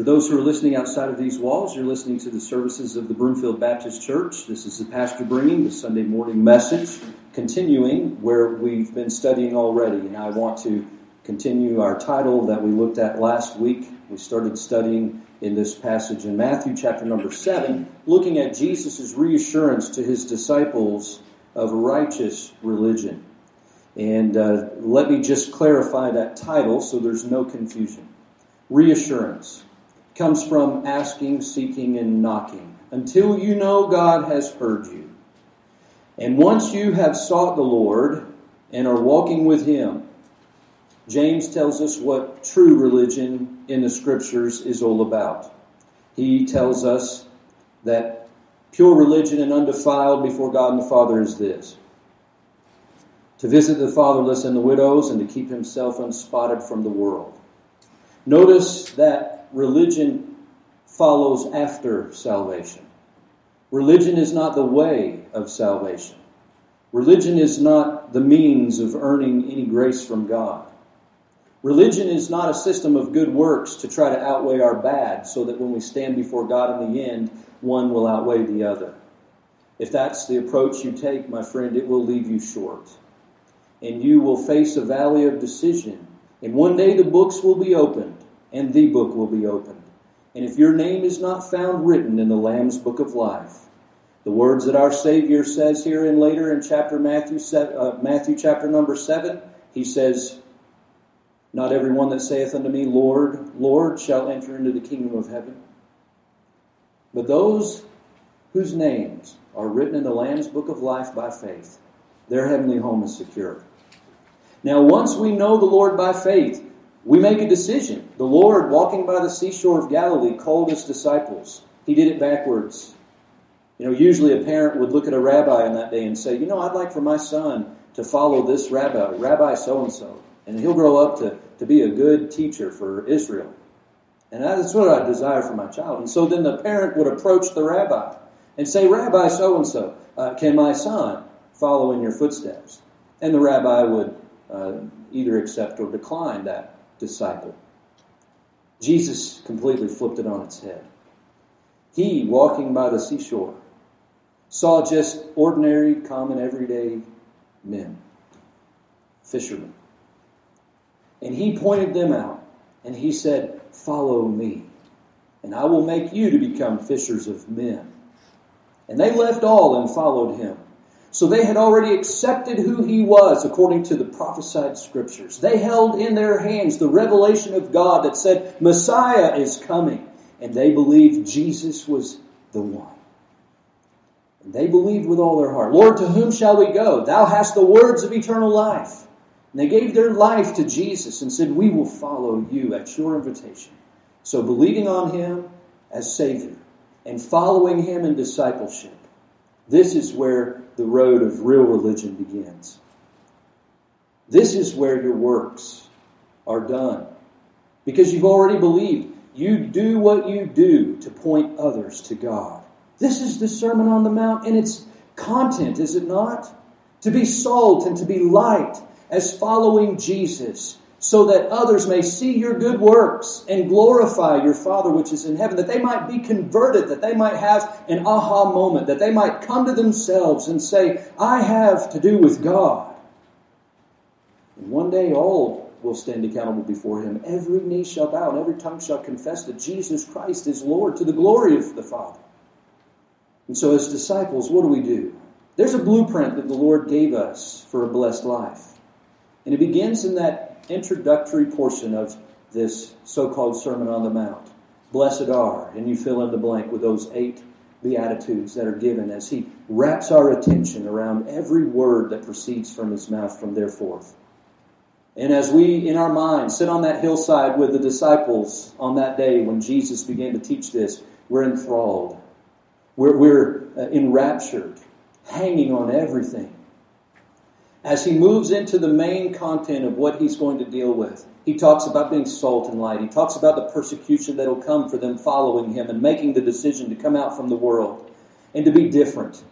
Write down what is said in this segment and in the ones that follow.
For those who are listening outside of these walls, you're listening to the services of the Broomfield Baptist Church. This is the pastor bringing the Sunday morning message, continuing where we've been studying already. And I want to continue our title that we looked at last week. We started studying in this passage in Matthew chapter number 7, looking at Jesus' reassurance to his disciples of righteous religion. And uh, let me just clarify that title so there's no confusion. Reassurance comes from asking, seeking, and knocking until you know God has heard you. And once you have sought the Lord and are walking with Him, James tells us what true religion in the scriptures is all about. He tells us that pure religion and undefiled before God and the Father is this to visit the fatherless and the widows and to keep himself unspotted from the world. Notice that religion follows after salvation. Religion is not the way of salvation. Religion is not the means of earning any grace from God. Religion is not a system of good works to try to outweigh our bad so that when we stand before God in the end, one will outweigh the other. If that's the approach you take, my friend, it will leave you short and you will face a valley of decision. And one day the books will be opened, and the book will be opened. And if your name is not found written in the Lamb's book of life, the words that our Savior says here and later in chapter Matthew, uh, Matthew chapter number seven, he says, "Not every one that saith unto me, Lord, Lord, shall enter into the kingdom of heaven, but those whose names are written in the Lamb's book of life by faith, their heavenly home is secure." Now, once we know the Lord by faith, we make a decision. The Lord, walking by the seashore of Galilee, called his disciples. He did it backwards. You know, usually a parent would look at a rabbi on that day and say, You know, I'd like for my son to follow this rabbi, Rabbi so and so, and he'll grow up to, to be a good teacher for Israel. And that's what I desire for my child. And so then the parent would approach the rabbi and say, Rabbi so and so, can my son follow in your footsteps? And the rabbi would uh, either accept or decline that disciple. Jesus completely flipped it on its head. He, walking by the seashore, saw just ordinary, common, everyday men, fishermen. And he pointed them out and he said, Follow me, and I will make you to become fishers of men. And they left all and followed him. So they had already accepted who he was according to the prophesied scriptures. They held in their hands the revelation of God that said Messiah is coming. And they believed Jesus was the one. And they believed with all their heart, Lord, to whom shall we go? Thou hast the words of eternal life. And they gave their life to Jesus and said, We will follow you at your invitation. So believing on him as Savior and following him in discipleship, this is where the road of real religion begins. This is where your works are done. Because you've already believed. You do what you do to point others to God. This is the Sermon on the Mount and its content, is it not? To be salt and to be light as following Jesus so that others may see your good works and glorify your Father which is in heaven, that they might be converted, that they might have an aha moment, that they might come to themselves and say, I have to do with God. And one day all will stand accountable before Him. Every knee shall bow and every tongue shall confess that Jesus Christ is Lord to the glory of the Father. And so, as disciples, what do we do? There's a blueprint that the Lord gave us for a blessed life. And it begins in that introductory portion of this so-called Sermon on the Mount. Blessed are, and you fill in the blank with those eight beatitudes that are given as he wraps our attention around every word that proceeds from his mouth from there forth. And as we, in our minds, sit on that hillside with the disciples on that day when Jesus began to teach this, we're enthralled. We're, we're uh, enraptured, hanging on everything as he moves into the main content of what he's going to deal with. He talks about being salt and light. He talks about the persecution that'll come for them following him and making the decision to come out from the world and to be different.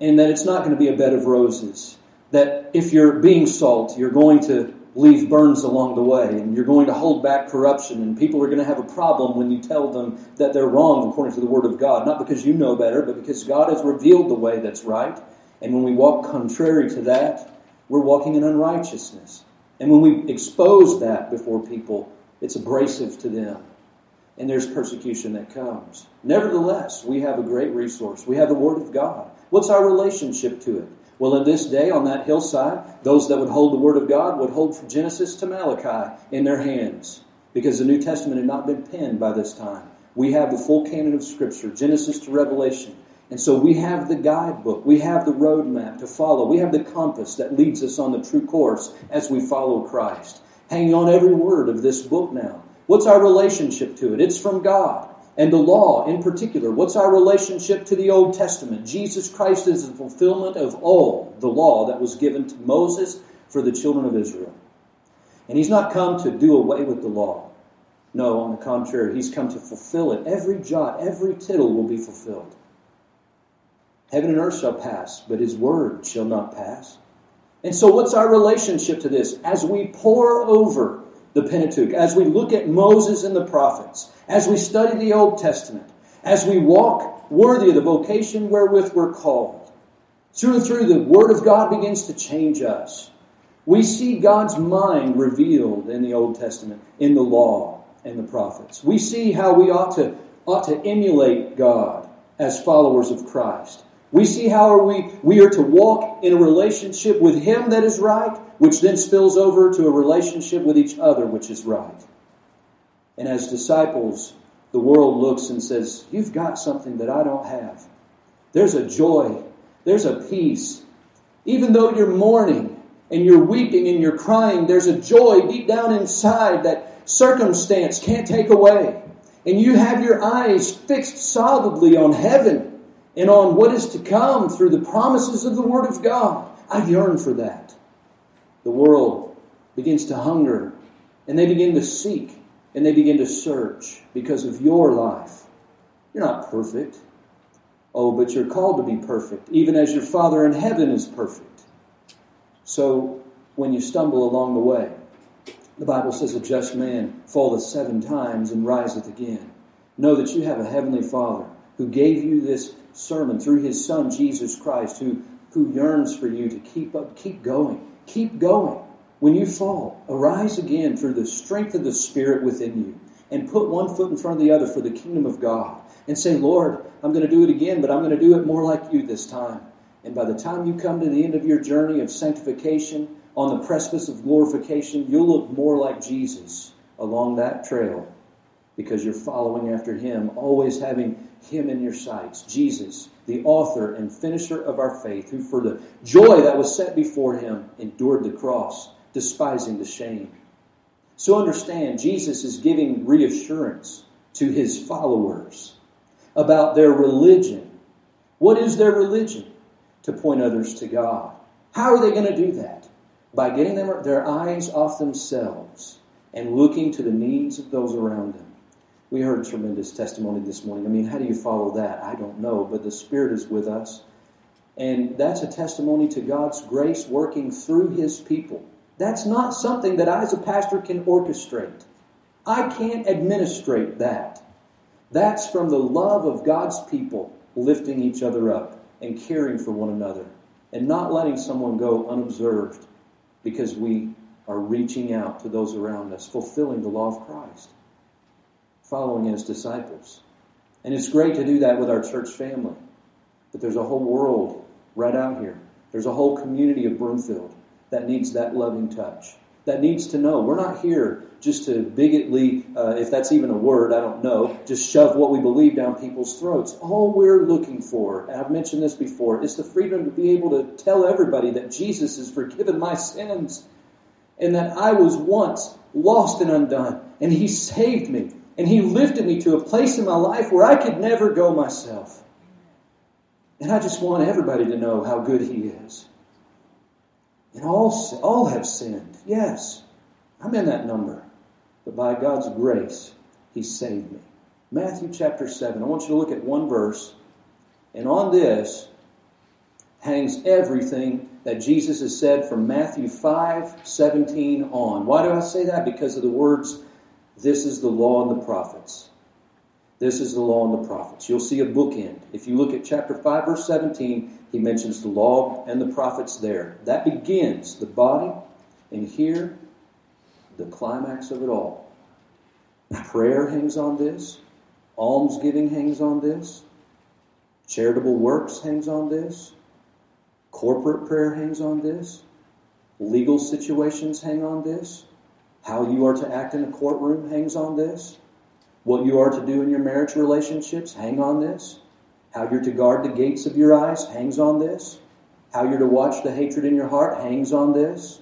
And that it's not going to be a bed of roses. That if you're being salt, you're going to leave burns along the way, and you're going to hold back corruption, and people are going to have a problem when you tell them that they're wrong according to the Word of God. Not because you know better, but because God has revealed the way that's right. And when we walk contrary to that, we're walking in unrighteousness. And when we expose that before people, it's abrasive to them. And there's persecution that comes. Nevertheless, we have a great resource. We have the Word of God. What's our relationship to it? Well, in this day, on that hillside, those that would hold the Word of God would hold from Genesis to Malachi in their hands because the New Testament had not been penned by this time. We have the full canon of Scripture, Genesis to Revelation. And so we have the guidebook, we have the roadmap to follow, we have the compass that leads us on the true course as we follow Christ. Hang on every word of this book now. What's our relationship to it? It's from God. And the law in particular, what's our relationship to the Old Testament? Jesus Christ is the fulfillment of all the law that was given to Moses for the children of Israel. And he's not come to do away with the law. No, on the contrary, he's come to fulfill it. Every jot, every tittle will be fulfilled. Heaven and earth shall pass, but his word shall not pass. And so, what's our relationship to this? As we pore over the Pentateuch, as we look at Moses and the prophets, as we study the Old Testament, as we walk worthy of the vocation wherewith we're called, through and through the Word of God begins to change us. We see God's mind revealed in the Old Testament, in the law and the prophets. We see how we ought to, ought to emulate God as followers of Christ. We see how are we, we are to walk in a relationship with Him that is right, which then spills over to a relationship with each other which is right. And as disciples, the world looks and says, You've got something that I don't have. There's a joy, there's a peace. Even though you're mourning and you're weeping and you're crying, there's a joy deep down inside that circumstance can't take away. And you have your eyes fixed solidly on heaven and on what is to come through the promises of the Word of God. I yearn for that. The world begins to hunger and they begin to seek and they begin to search because of your life. You're not perfect. Oh, but you're called to be perfect, even as your Father in heaven is perfect. So when you stumble along the way, the Bible says a just man falleth seven times and riseth again. Know that you have a heavenly Father who gave you this sermon through his Son, Jesus Christ, who, who yearns for you to keep up, keep going, keep going. When you fall, arise again through the strength of the Spirit within you and put one foot in front of the other for the kingdom of God and say, Lord, I'm going to do it again, but I'm going to do it more like you this time. And by the time you come to the end of your journey of sanctification, on the precipice of glorification, you'll look more like Jesus along that trail because you're following after Him, always having Him in your sights. Jesus, the author and finisher of our faith, who for the joy that was set before Him endured the cross despising the shame. So understand, Jesus is giving reassurance to his followers about their religion. What is their religion? To point others to God. How are they going to do that? By getting their eyes off themselves and looking to the needs of those around them. We heard tremendous testimony this morning. I mean, how do you follow that? I don't know, but the Spirit is with us. And that's a testimony to God's grace working through His people. That's not something that I as a pastor can orchestrate. I can't administrate that. That's from the love of God's people lifting each other up and caring for one another and not letting someone go unobserved because we are reaching out to those around us, fulfilling the law of Christ, following as disciples. And it's great to do that with our church family. But there's a whole world right out here. There's a whole community of Broomfield that needs that loving touch, that needs to know we're not here just to bigotly, uh, if that's even a word, I don't know, just shove what we believe down people's throats. All we're looking for, and I've mentioned this before, is the freedom to be able to tell everybody that Jesus has forgiven my sins and that I was once lost and undone, and He saved me, and He lifted me to a place in my life where I could never go myself. And I just want everybody to know how good He is. And all, all have sinned. Yes, I'm in that number. But by God's grace, He saved me. Matthew chapter 7. I want you to look at one verse. And on this hangs everything that Jesus has said from Matthew 5 17 on. Why do I say that? Because of the words, This is the law and the prophets. This is the law and the prophets. You'll see a bookend. If you look at chapter 5, verse 17, he mentions the law and the prophets there. That begins the body, and here, the climax of it all. Prayer hangs on this, almsgiving hangs on this, charitable works hangs on this, corporate prayer hangs on this, legal situations hang on this, how you are to act in a courtroom hangs on this. What you are to do in your marriage relationships hang on this. How you're to guard the gates of your eyes hangs on this. How you're to watch the hatred in your heart hangs on this.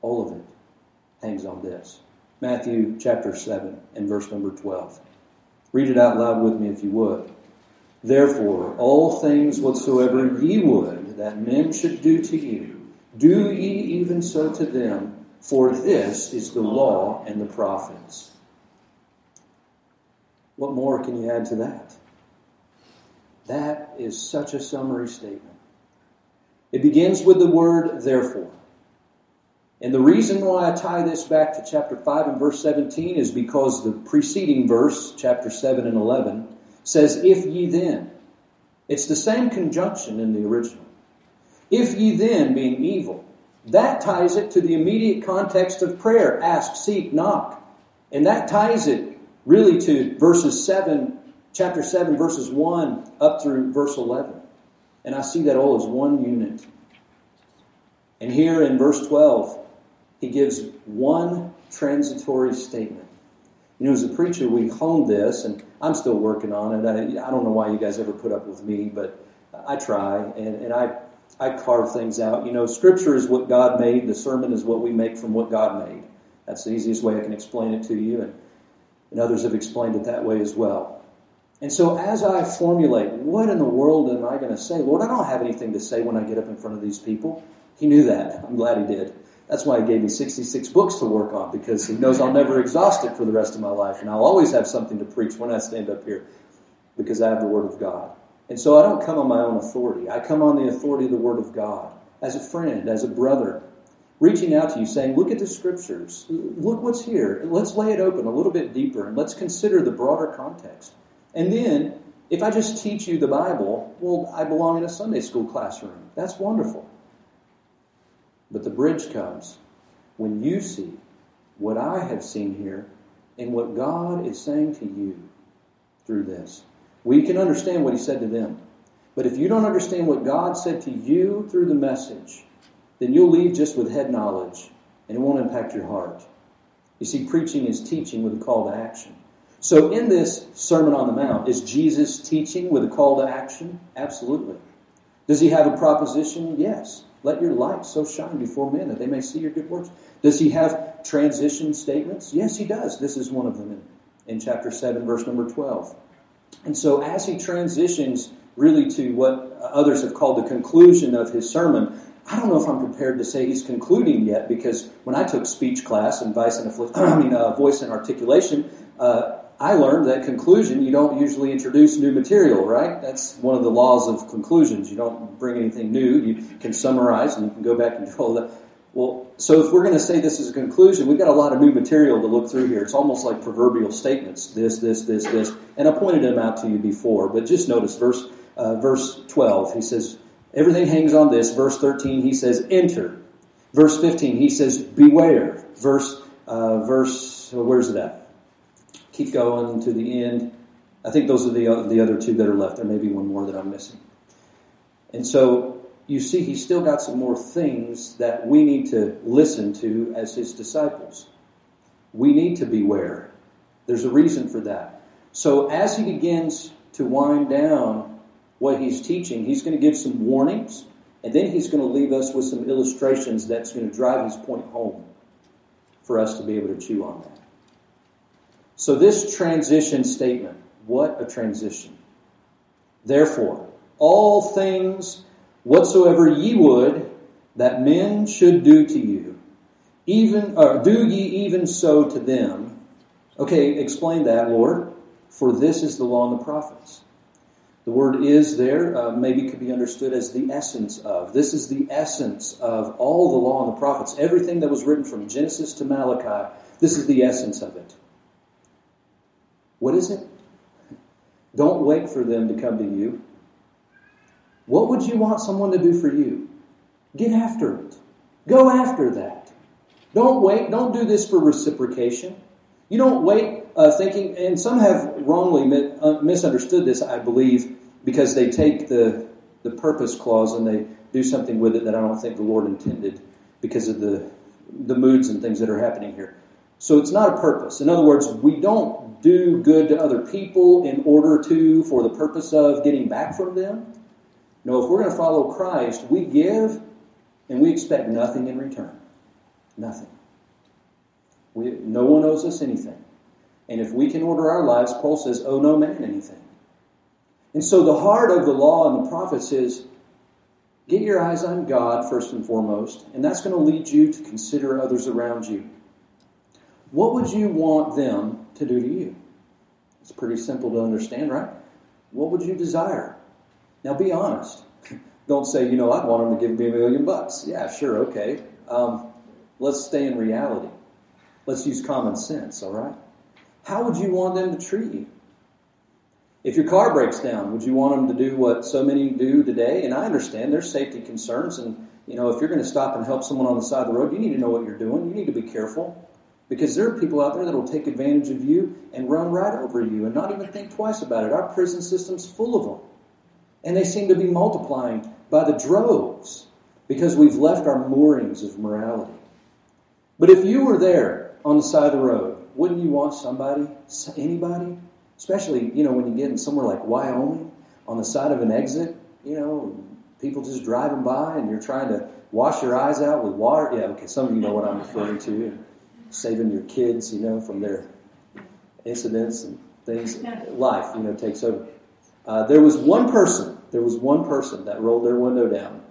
All of it hangs on this. Matthew chapter 7 and verse number 12. Read it out loud with me if you would. Therefore, all things whatsoever ye would that men should do to you, do ye even so to them, for this is the law and the prophets. What more can you add to that? That is such a summary statement. It begins with the word therefore. And the reason why I tie this back to chapter 5 and verse 17 is because the preceding verse, chapter 7 and 11, says, If ye then. It's the same conjunction in the original. If ye then, being evil. That ties it to the immediate context of prayer ask, seek, knock. And that ties it really to verses 7, chapter 7, verses 1 up through verse 11. And I see that all as one unit. And here in verse 12, he gives one transitory statement. You know, as a preacher, we honed this, and I'm still working on it. I, I don't know why you guys ever put up with me, but I try, and, and I, I carve things out. You know, Scripture is what God made, the sermon is what we make from what God made. That's the easiest way I can explain it to you. And and others have explained it that way as well. And so as I formulate, what in the world am I going to say? Lord, I don't have anything to say when I get up in front of these people. He knew that. I'm glad he did. That's why he gave me 66 books to work on because he knows I'll never exhaust it for the rest of my life. And I'll always have something to preach when I stand up here because I have the Word of God. And so I don't come on my own authority. I come on the authority of the Word of God as a friend, as a brother, reaching out to you saying, look at the scriptures. Look what's here. Let's lay it open a little bit deeper and let's consider the broader context. And then, if I just teach you the Bible, well, I belong in a Sunday school classroom. That's wonderful. But the bridge comes when you see what I have seen here and what God is saying to you through this. We can understand what He said to them. But if you don't understand what God said to you through the message, then you'll leave just with head knowledge and it won't impact your heart. You see, preaching is teaching with a call to action. So in this Sermon on the Mount, is Jesus teaching with a call to action? Absolutely. Does he have a proposition? Yes. Let your light so shine before men that they may see your good works. Does he have transition statements? Yes, he does. This is one of them in, in chapter 7, verse number 12. And so as he transitions really to what others have called the conclusion of his sermon, I don't know if I'm prepared to say he's concluding yet because when I took speech class and voice and, I mean, uh, voice and articulation, uh, I learned that conclusion, you don't usually introduce new material, right? That's one of the laws of conclusions. You don't bring anything new. You can summarize and you can go back and do all that. Well, so if we're going to say this is a conclusion, we've got a lot of new material to look through here. It's almost like proverbial statements. This, this, this, this. And I pointed them out to you before, but just notice verse, uh, verse 12. He says, Everything hangs on this. Verse 13, he says, enter. Verse 15, he says, beware. Verse, uh, verse, where's it at? Keep going to the end. I think those are the, the other two that are left. There may be one more that I'm missing. And so you see, he's still got some more things that we need to listen to as his disciples. We need to beware. There's a reason for that. So as he begins to wind down what he's teaching, he's going to give some warnings, and then he's going to leave us with some illustrations that's going to drive his point home for us to be able to chew on that. So this transition statement, what a transition. Therefore, all things whatsoever ye would that men should do to you, even or do ye even so to them. Okay, explain that, Lord. For this is the law and the prophets. The word is there uh, maybe could be understood as the essence of. This is the essence of all the law and the prophets. Everything that was written from Genesis to Malachi, this is the essence of it. What is it? Don't wait for them to come to you. What would you want someone to do for you? Get after it. Go after that. Don't wait. Don't do this for reciprocation. You don't wait uh, thinking, and some have wrongly uh, misunderstood this, I believe, because they take the, the purpose clause and they do something with it that I don't think the Lord intended because of the, the moods and things that are happening here. So it's not a purpose. In other words, we don't do good to other people in order to, for the purpose of getting back from them. No, if we're going to follow Christ, we give and we expect nothing in return. Nothing. We, no one owes us anything. And if we can order our lives, Paul says, owe no man anything. And so the heart of the law and the prophets is get your eyes on God first and foremost, and that's going to lead you to consider others around you. What would you want them to do to you? It's pretty simple to understand, right? What would you desire? Now be honest. Don't say, you know, I'd want them to give me a million bucks. Yeah, sure, okay. Um, let's stay in reality. Let's use common sense, all right? How would you want them to treat you? If your car breaks down, would you want them to do what so many do today? And I understand there's safety concerns, and you know if you're going to stop and help someone on the side of the road, you need to know what you're doing. You need to be careful because there are people out there that will take advantage of you and run right over you and not even think twice about it. Our prison system's full of them, and they seem to be multiplying by the droves because we've left our moorings of morality. But if you were there on the side of the road, wouldn't you want somebody, anybody, especially, you know, when you get in somewhere like Wyoming, on the side of an exit, you know, people just driving by and you're trying to wash your eyes out with water. Yeah, okay, some of you know what I'm referring to. Saving your kids, you know, from their incidents and things. Life, you know, takes over. Uh, there was one person, there was one person that rolled their window down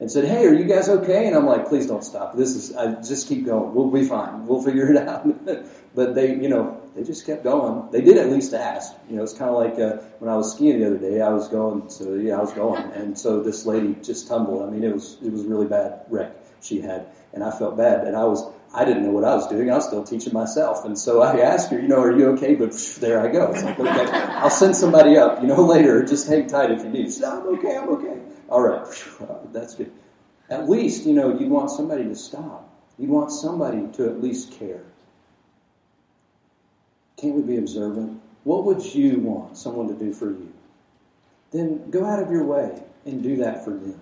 and said, "Hey, are you guys okay?" And I'm like, "Please don't stop. This is I just keep going. We'll be fine. We'll figure it out." but they, you know, they just kept going. They did at least ask. You know, it's kind of like uh, when I was skiing the other day. I was going, so yeah, I was going, and so this lady just tumbled. I mean, it was it was really bad wreck she had, and I felt bad, and I was. I didn't know what I was doing. I was still teaching myself. And so I asked her, you know, are you okay? But there I go. It's like, okay, I'll send somebody up, you know, later. Just hang tight if you need. She said, I'm okay, I'm okay. All right, that's good. At least, you know, you'd want somebody to stop. You'd want somebody to at least care. Can't we be observant? What would you want someone to do for you? Then go out of your way and do that for them.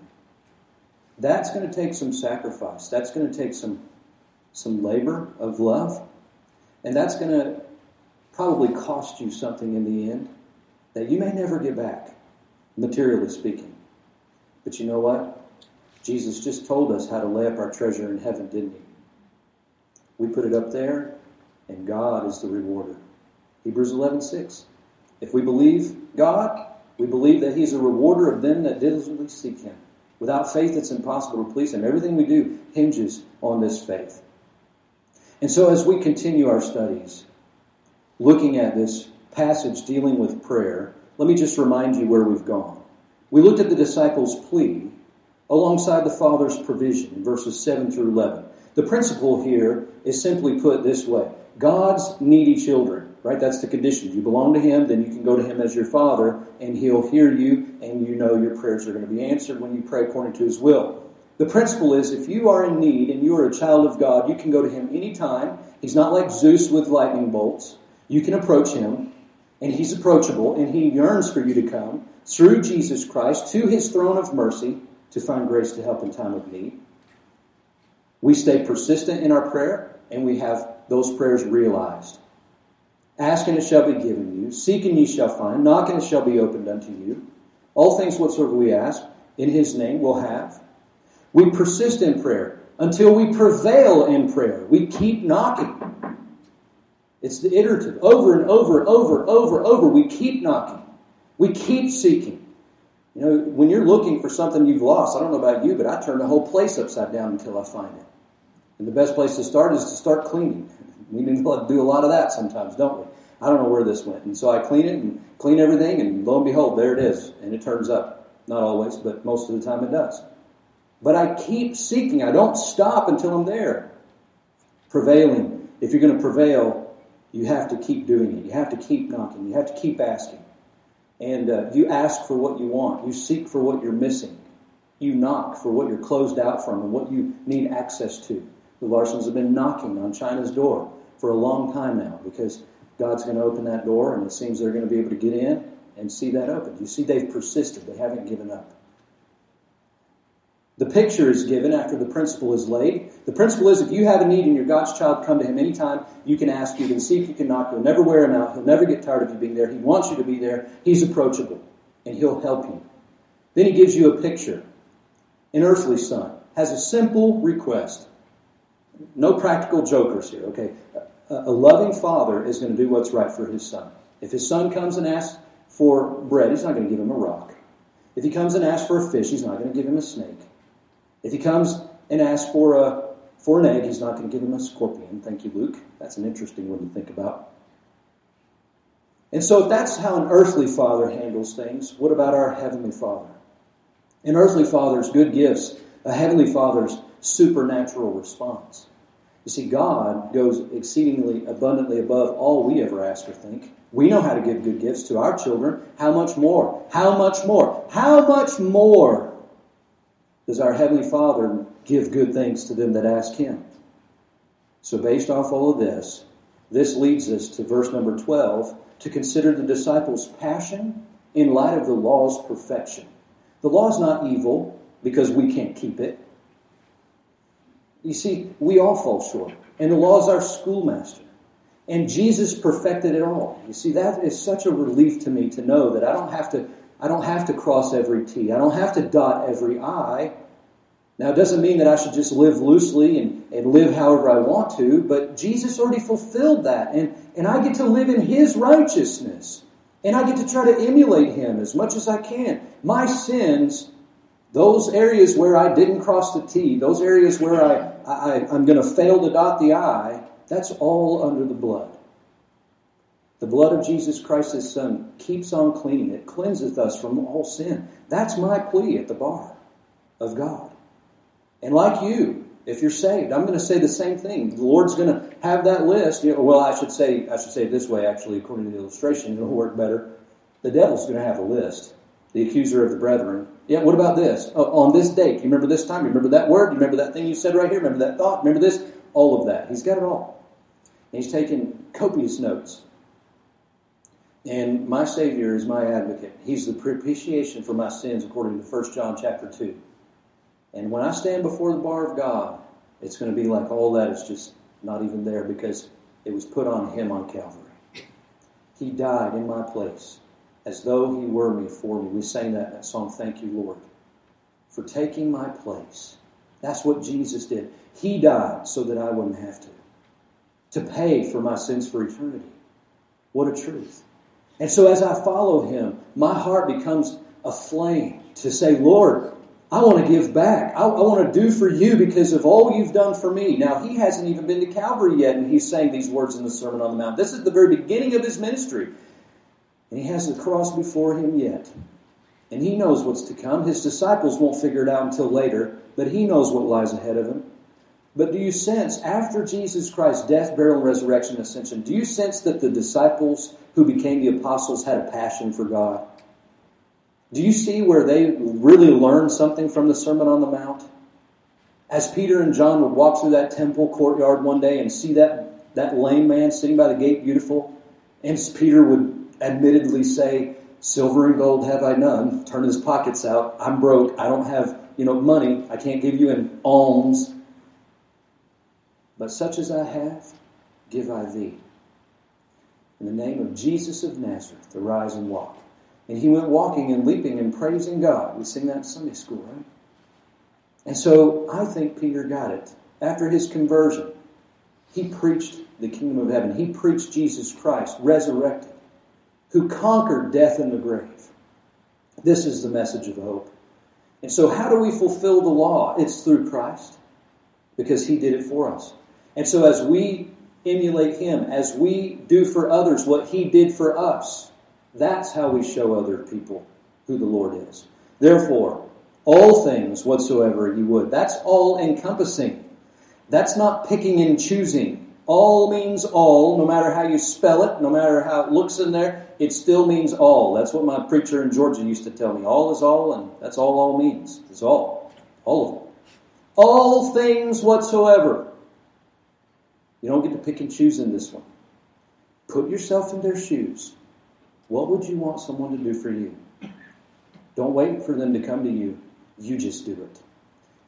That's going to take some sacrifice. That's going to take some some labor of love. And that's going to probably cost you something in the end that you may never get back, materially speaking. But you know what? Jesus just told us how to lay up our treasure in heaven, didn't he? We put it up there, and God is the rewarder. Hebrews 11:6. If we believe God, we believe that He's a rewarder of them that diligently seek Him. Without faith, it's impossible to please Him. Everything we do hinges on this faith. And so, as we continue our studies, looking at this passage dealing with prayer, let me just remind you where we've gone. We looked at the disciples' plea alongside the Father's provision in verses 7 through 11. The principle here is simply put this way God's needy children, right? That's the condition. You belong to Him, then you can go to Him as your Father, and He'll hear you, and you know your prayers are going to be answered when you pray according to His will. The principle is if you are in need and you are a child of God, you can go to Him anytime. He's not like Zeus with lightning bolts. You can approach Him, and He's approachable, and He yearns for you to come through Jesus Christ to his throne of mercy to find grace to help in time of need. We stay persistent in our prayer and we have those prayers realized. Ask and it shall be given you. Seek and ye shall find. Knock and it shall be opened unto you. All things whatsoever we ask in his name we'll have. We persist in prayer until we prevail in prayer. We keep knocking. It's the iterative. Over and over, over, over, over. We keep knocking. We keep seeking. You know, when you're looking for something you've lost, I don't know about you, but I turn the whole place upside down until I find it. And the best place to start is to start cleaning. We need to do a lot of that sometimes, don't we? I don't know where this went. And so I clean it and clean everything, and lo and behold, there it is. And it turns up. Not always, but most of the time it does. But I keep seeking. I don't stop until I'm there. Prevailing. If you're going to prevail, you have to keep doing it. You have to keep knocking. You have to keep asking. And uh, you ask for what you want. You seek for what you're missing. You knock for what you're closed out from and what you need access to. The Larsons have been knocking on China's door for a long time now because God's going to open that door and it seems they're going to be able to get in and see that open. You see, they've persisted. They haven't given up. The picture is given after the principle is laid. The principle is if you have a need and you're God's child, come to Him anytime. You can ask, you can seek, you can knock. He'll never wear Him out. He'll never get tired of you being there. He wants you to be there. He's approachable and He'll help you. Then He gives you a picture. An earthly son has a simple request. No practical jokers here, okay? A loving father is going to do what's right for his son. If his son comes and asks for bread, he's not going to give him a rock. If he comes and asks for a fish, he's not going to give him a snake. If he comes and asks for a for an egg, he's not going to give him a scorpion. Thank you, Luke. That's an interesting one to think about. And so, if that's how an earthly father handles things, what about our heavenly father? An earthly father's good gifts, a heavenly father's supernatural response. You see, God goes exceedingly abundantly above all we ever ask or think. We know how to give good gifts to our children. How much more? How much more? How much more does our Heavenly Father give good things to them that ask Him? So, based off all of this, this leads us to verse number 12 to consider the disciples' passion in light of the law's perfection. The law is not evil because we can't keep it. You see, we all fall short, and the law is our schoolmaster. And Jesus perfected it all. You see, that is such a relief to me to know that I don't have to, I don't have to cross every T. I don't have to dot every I. Now, it doesn't mean that I should just live loosely and, and live however I want to, but Jesus already fulfilled that. And, and I get to live in His righteousness. And I get to try to emulate Him as much as I can. My sins, those areas where I didn't cross the T, those areas where I, I, I'm going to fail to dot the I, that's all under the blood. The blood of Jesus Christ, His Son, keeps on cleaning. It cleanseth us from all sin. That's my plea at the bar of God. And like you, if you're saved, I'm going to say the same thing. The Lord's going to have that list. You know, well, I should say I should say it this way. Actually, according to the illustration, it'll work better. The devil's going to have a list. The accuser of the brethren. Yeah. What about this? Uh, on this date, you remember this time? You remember that word? You remember that thing you said right here? Remember that thought? Remember this? All of that. He's got it all. And he's taken copious notes. And my Savior is my advocate. He's the propitiation for my sins, according to 1 John chapter 2. And when I stand before the bar of God, it's going to be like all that is just not even there because it was put on Him on Calvary. He died in my place as though He were me for me. We sang that that song, Thank You, Lord, for taking my place. That's what Jesus did. He died so that I wouldn't have to to pay for my sins for eternity. What a truth. And so as I follow him, my heart becomes aflame to say, Lord, I want to give back. I, I, want to do for you because of all you've done for me. Now, he hasn't even been to Calvary yet, and he's saying these words in the Sermon on the Mount. This is the very beginning of his ministry. And he has the cross before him yet. And he knows what's to come. His disciples won't figure it out until later, but he knows what lies ahead of him. But do you sense, after Jesus Christ's death, burial, and resurrection, ascension, do you sense that the disciples who became the apostles had a passion for God? Do you see where they really learned something from the Sermon on the Mount? As Peter and John would walk through that temple courtyard one day and see that, that lame man sitting by the gate beautiful, and Peter would admittedly say, Silver and gold have I none, turn his pockets out, I'm broke, I don't have, you know, money, I can't give you an alms. But such as I have, give I thee. In the name of Jesus of Nazareth, arise and walk. And he went walking and leaping and praising God. We sing that in Sunday school, right? And so I think Peter got it. After his conversion, he preached the kingdom of heaven. He preached Jesus Christ, resurrected, who conquered death and the grave. This is the message of hope. And so, how do we fulfill the law? It's through Christ, because he did it for us. And so as we emulate him, as we do for others what he did for us. That's how we show other people who the Lord is. Therefore, all things whatsoever you would. That's all encompassing. That's not picking and choosing. All means all, no matter how you spell it, no matter how it looks in there, it still means all. That's what my preacher in Georgia used to tell me. All is all, and that's all all means. It's all. All of it. All things whatsoever. You don't get to pick and choose in this one. Put yourself in their shoes. What would you want someone to do for you? Don't wait for them to come to you. You just do it.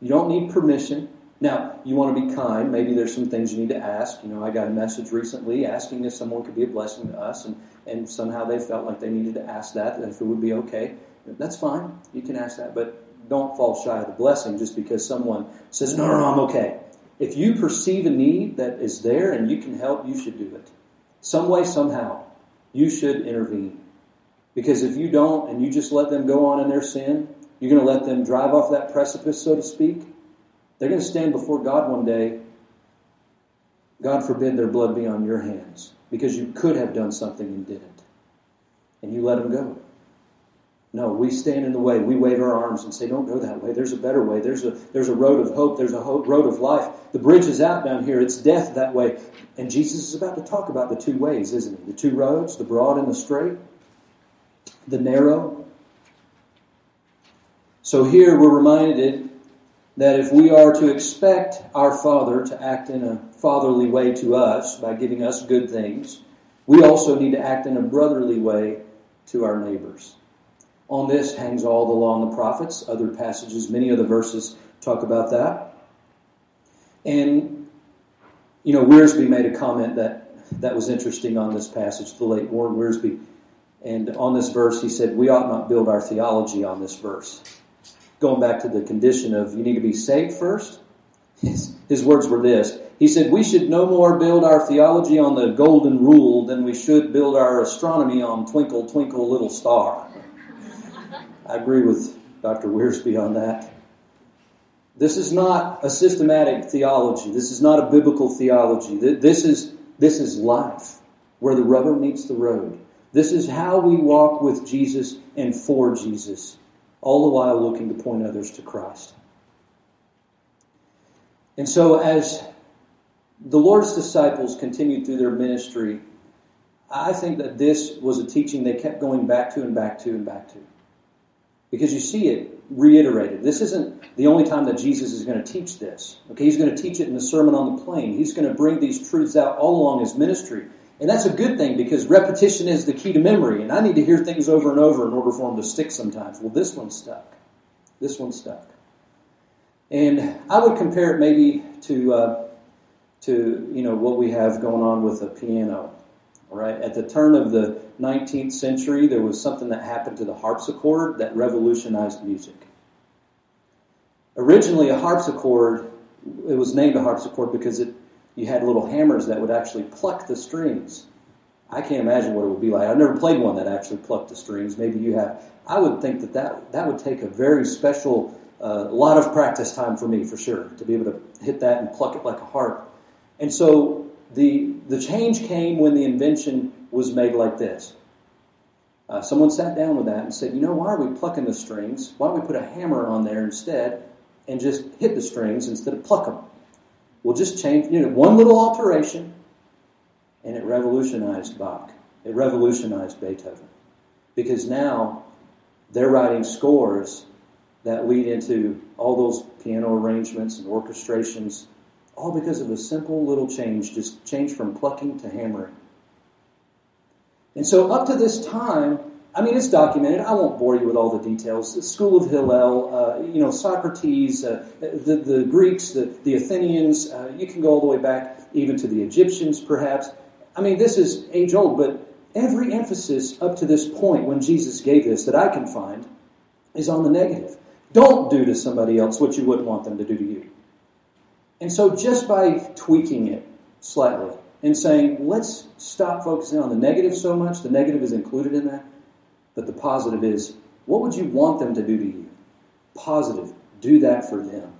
You don't need permission. Now, you want to be kind. Maybe there's some things you need to ask. You know, I got a message recently asking if someone could be a blessing to us, and, and somehow they felt like they needed to ask that, if it would be okay. That's fine. You can ask that, but don't fall shy of the blessing just because someone says, no, no, no, I'm okay. If you perceive a need that is there and you can help, you should do it. Some way, somehow, you should intervene. Because if you don't and you just let them go on in their sin, you're going to let them drive off that precipice, so to speak. They're going to stand before God one day. God forbid their blood be on your hands because you could have done something and didn't. And you let them go. No, we stand in the way. We wave our arms and say, "Don't go that way. There's a better way. There's a there's a road of hope. There's a hope, road of life. The bridge is out down here. It's death that way." And Jesus is about to talk about the two ways, isn't he? The two roads, the broad and the straight, the narrow. So here we're reminded that if we are to expect our Father to act in a fatherly way to us by giving us good things, we also need to act in a brotherly way to our neighbors. On this hangs all the law and the prophets. Other passages, many of the verses talk about that. And, you know, Wiersbe made a comment that, that was interesting on this passage, the late Warren Wiersbe. And on this verse, he said, We ought not build our theology on this verse. Going back to the condition of you need to be saved first, his, his words were this. He said, We should no more build our theology on the golden rule than we should build our astronomy on twinkle, twinkle, little star. I agree with Dr. Wiersbe on that. This is not a systematic theology. This is not a biblical theology. This is, this is life, where the rubber meets the road. This is how we walk with Jesus and for Jesus, all the while looking to point others to Christ. And so, as the Lord's disciples continued through their ministry, I think that this was a teaching they kept going back to and back to and back to. Because you see it reiterated. This isn't the only time that Jesus is going to teach this. Okay, he's going to teach it in the Sermon on the Plain. He's going to bring these truths out all along his ministry. And that's a good thing because repetition is the key to memory. And I need to hear things over and over in order for them to stick sometimes. Well, this one stuck. This one stuck. And I would compare it maybe to, uh, to you know, what we have going on with a piano. All right, At the turn of the 19th century, there was something that happened to the harpsichord that revolutionized music. Originally, a harpsichord, it was named a harpsichord because it, you had little hammers that would actually pluck the strings. I can't imagine what it would be like. I've never played one that actually plucked the strings. Maybe you have. I would think that that, that would take a very special, a uh, lot of practice time for me, for sure, to be able to hit that and pluck it like a harp. And so the, the change came when the invention was made like this. Uh, someone sat down with that and said, you know, why are we plucking the strings? Why don't we put a hammer on there instead and just hit the strings instead of pluck them? We'll just change, you know, one little alteration, and it revolutionized Bach. It revolutionized Beethoven. Because now they're writing scores that lead into all those piano arrangements and orchestrations all because of a simple little change, just change from plucking to hammering. And so up to this time, I mean, it's documented. I won't bore you with all the details. The School of Hillel, uh, you know, Socrates, uh, the, the Greeks, the, the Athenians, uh, you can go all the way back even to the Egyptians, perhaps. I mean, this is age old, but every emphasis up to this point when Jesus gave this that I can find is on the negative. Don't do to somebody else what you wouldn't want them to do to you. And so just by tweaking it slightly and saying, let's stop focusing on the negative so much, the negative is included in that, but the positive is, what would you want them to do to you? Positive, do that for them.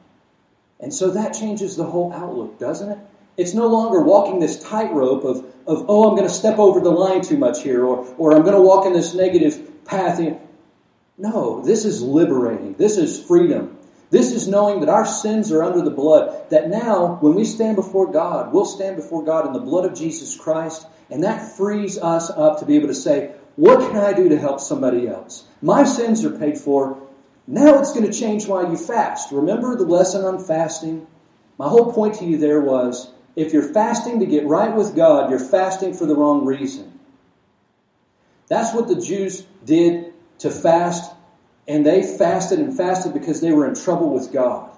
And so that changes the whole outlook, doesn't it? It's no longer walking this tightrope of, of, oh, I'm going to step over the line too much here, or, or I'm going to walk in this negative path. No, this is liberating. This is freedom. This is knowing that our sins are under the blood. That now, when we stand before God, we'll stand before God in the blood of Jesus Christ, and that frees us up to be able to say, What can I do to help somebody else? My sins are paid for. Now it's going to change why you fast. Remember the lesson on fasting? My whole point to you there was if you're fasting to get right with God, you're fasting for the wrong reason. That's what the Jews did to fast and they fasted and fasted because they were in trouble with God.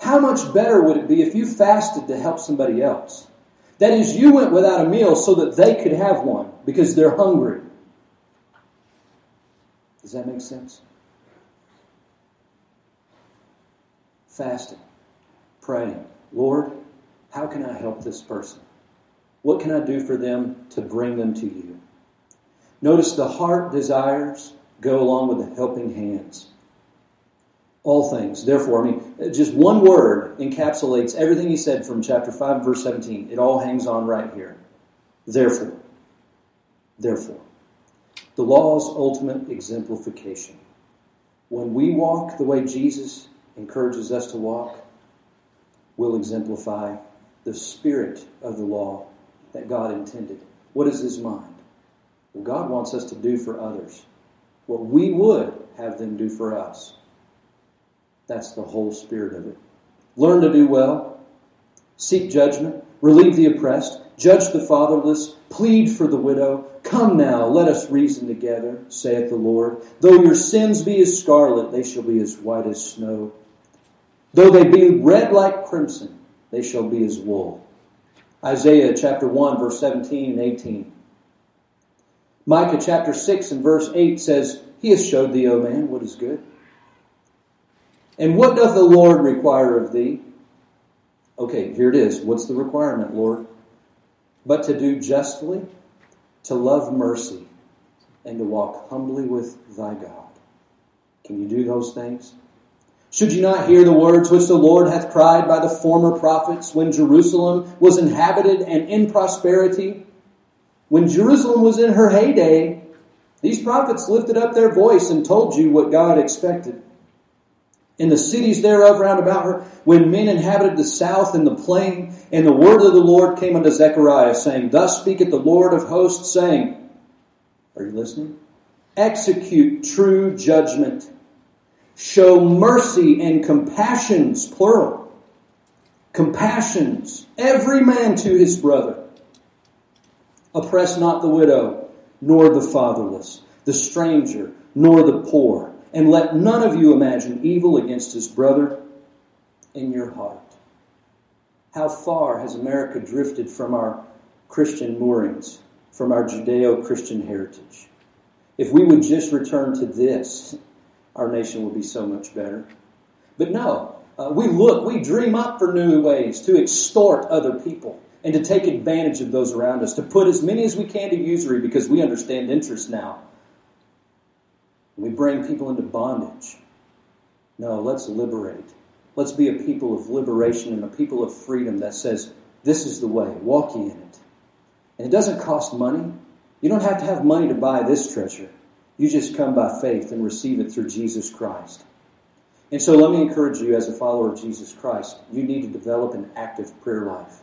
How much better would it be if you fasted to help somebody else? That is, you went without a meal so that they could have one because they're hungry. Does that make sense? Fasting, praying, Lord, how can I help this person? What can I do for them to bring them to you? Notice the heart desires go along with the helping hands. All things. Therefore, I mean, just one word encapsulates everything he said from chapter 5, verse 17. It all hangs on right here. Therefore. Therefore. The law's ultimate exemplification. When we walk the way Jesus encourages us to walk, we'll exemplify the spirit of the law that God intended. What is his mind? Well, God wants us to do for others what we would have them do for us. That's the whole spirit of it. Learn to do well, seek judgment, relieve the oppressed, judge the fatherless, plead for the widow. Come now, let us reason together, saith the Lord. Though your sins be as scarlet, they shall be as white as snow. Though they be red like crimson, they shall be as wool. Isaiah chapter 1, verse 17 and 18. Micah chapter 6 and verse 8 says, He has showed thee, O man, what is good. And what doth the Lord require of thee? Okay, here it is. What's the requirement, Lord? But to do justly, to love mercy, and to walk humbly with thy God. Can you do those things? Should you not hear the words which the Lord hath cried by the former prophets when Jerusalem was inhabited and in prosperity? When Jerusalem was in her heyday, these prophets lifted up their voice and told you what God expected. In the cities thereof round about her, when men inhabited the south and the plain, and the word of the Lord came unto Zechariah, saying, Thus speaketh the Lord of hosts, saying, Are you listening? Execute true judgment. Show mercy and compassions, plural. Compassions, every man to his brother Oppress not the widow, nor the fatherless, the stranger, nor the poor, and let none of you imagine evil against his brother in your heart. How far has America drifted from our Christian moorings, from our Judeo Christian heritage? If we would just return to this, our nation would be so much better. But no, uh, we look, we dream up for new ways to extort other people and to take advantage of those around us, to put as many as we can to usury because we understand interest now. We bring people into bondage. No, let's liberate. Let's be a people of liberation and a people of freedom that says, this is the way, walk ye in it. And it doesn't cost money. You don't have to have money to buy this treasure. You just come by faith and receive it through Jesus Christ. And so let me encourage you as a follower of Jesus Christ, you need to develop an active prayer life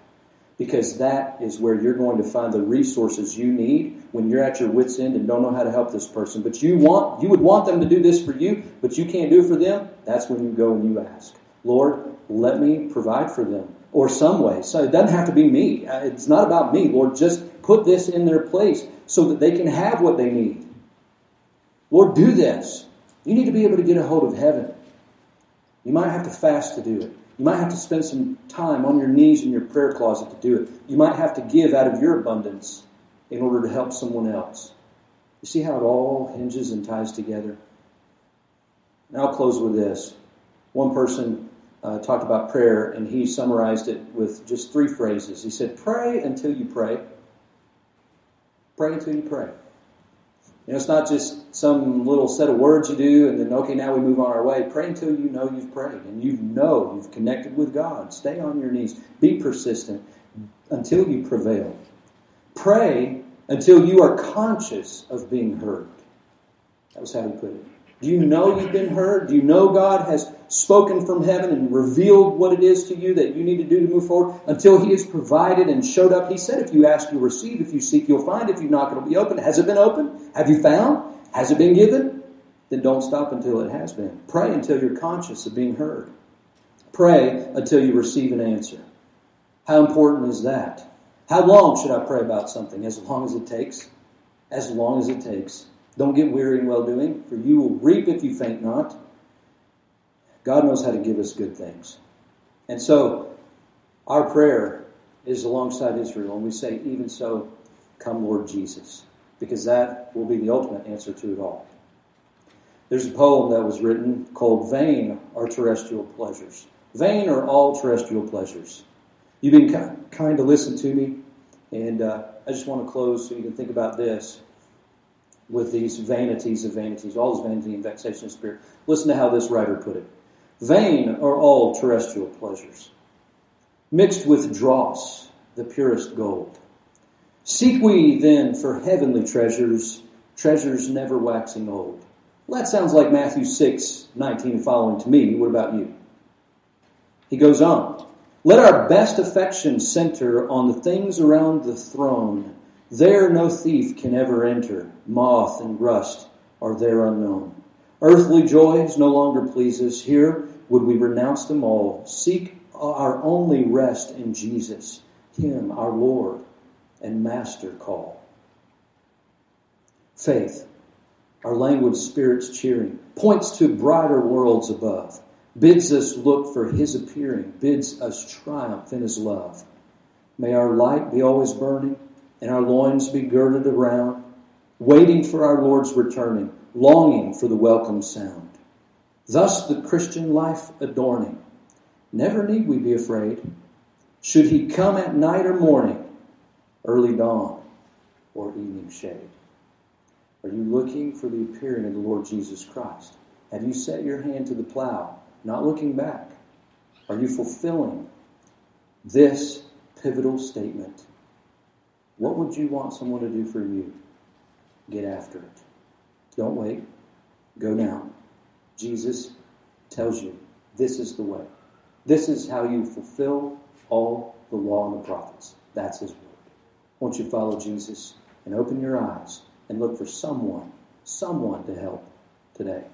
because that is where you're going to find the resources you need when you're at your wits end and don't know how to help this person. But you want you would want them to do this for you but you can't do it for them. That's when you go and you ask lord let me provide for them or some way. So it doesn't have to be me. Uh, it's not about me. Lord just put this in their place so that they can have what they need. Lord do this. You need to be able to get a hold of heaven. You might have to fast to do it you might have to spend some time on your knees in your prayer closet to do it. You might have to give out of your abundance in order to help someone else. You see how it all hinges and ties together? And I'll close with this. One person uh, talked about prayer, and he summarized it with just three phrases. He said, Pray until you pray. Pray until you pray. You know, it's not just some little set of words you do and then, okay, now we move on our way. Pray until you know you've prayed and you know you've connected with God. Stay on your knees. Be persistent until you prevail. Pray until you are conscious of being heard. That was how he put it. Do you know you've been heard? Do you know God has spoken from heaven and revealed what it is to you that you need to do to move forward? Until He has provided and showed up. He said, if you ask, you'll receive. If you seek, you'll find. If you knock, it'll be open. Has it been open? Have you found? Has it been given? Then don't stop until it has been. Pray until you're conscious of being heard. Pray until you receive an answer. How important is that? How long should I pray about something? As long as it takes. As long as it takes. Don't get weary in well doing, for you will reap if you faint not. God knows how to give us good things. And so, our prayer is alongside Israel, and we say, Even so, come Lord Jesus, because that will be the ultimate answer to it all. There's a poem that was written called Vain Are Terrestrial Pleasures. Vain are all terrestrial pleasures. You've been kind to listen to me, and uh, I just want to close so you can think about this with these vanities of vanities, all this vanity and vexation of spirit. Listen to how this writer put it. Vain are all terrestrial pleasures, mixed with dross, the purest gold. Seek we then for heavenly treasures, treasures never waxing old. Well, that sounds like Matthew 6, 19 and following to me. What about you? He goes on. Let our best affection center on the things around the throne there no thief can ever enter, moth and rust are there unknown. Earthly joys no longer please us. Here would we renounce them all, seek our only rest in Jesus, Him, our Lord and Master call. Faith, our languid spirits cheering, points to brighter worlds above, bids us look for His appearing, bids us triumph in His love. May our light be always burning, and our loins be girded around, waiting for our Lord's returning, longing for the welcome sound. Thus the Christian life adorning. Never need we be afraid. Should he come at night or morning, early dawn or evening shade. Are you looking for the appearing of the Lord Jesus Christ? Have you set your hand to the plow, not looking back? Are you fulfilling this pivotal statement? What would you want someone to do for you? Get after it. Don't wait. Go now. Jesus tells you this is the way. This is how you fulfill all the law and the prophets. That's his word. Won't you follow Jesus and open your eyes and look for someone, someone to help today?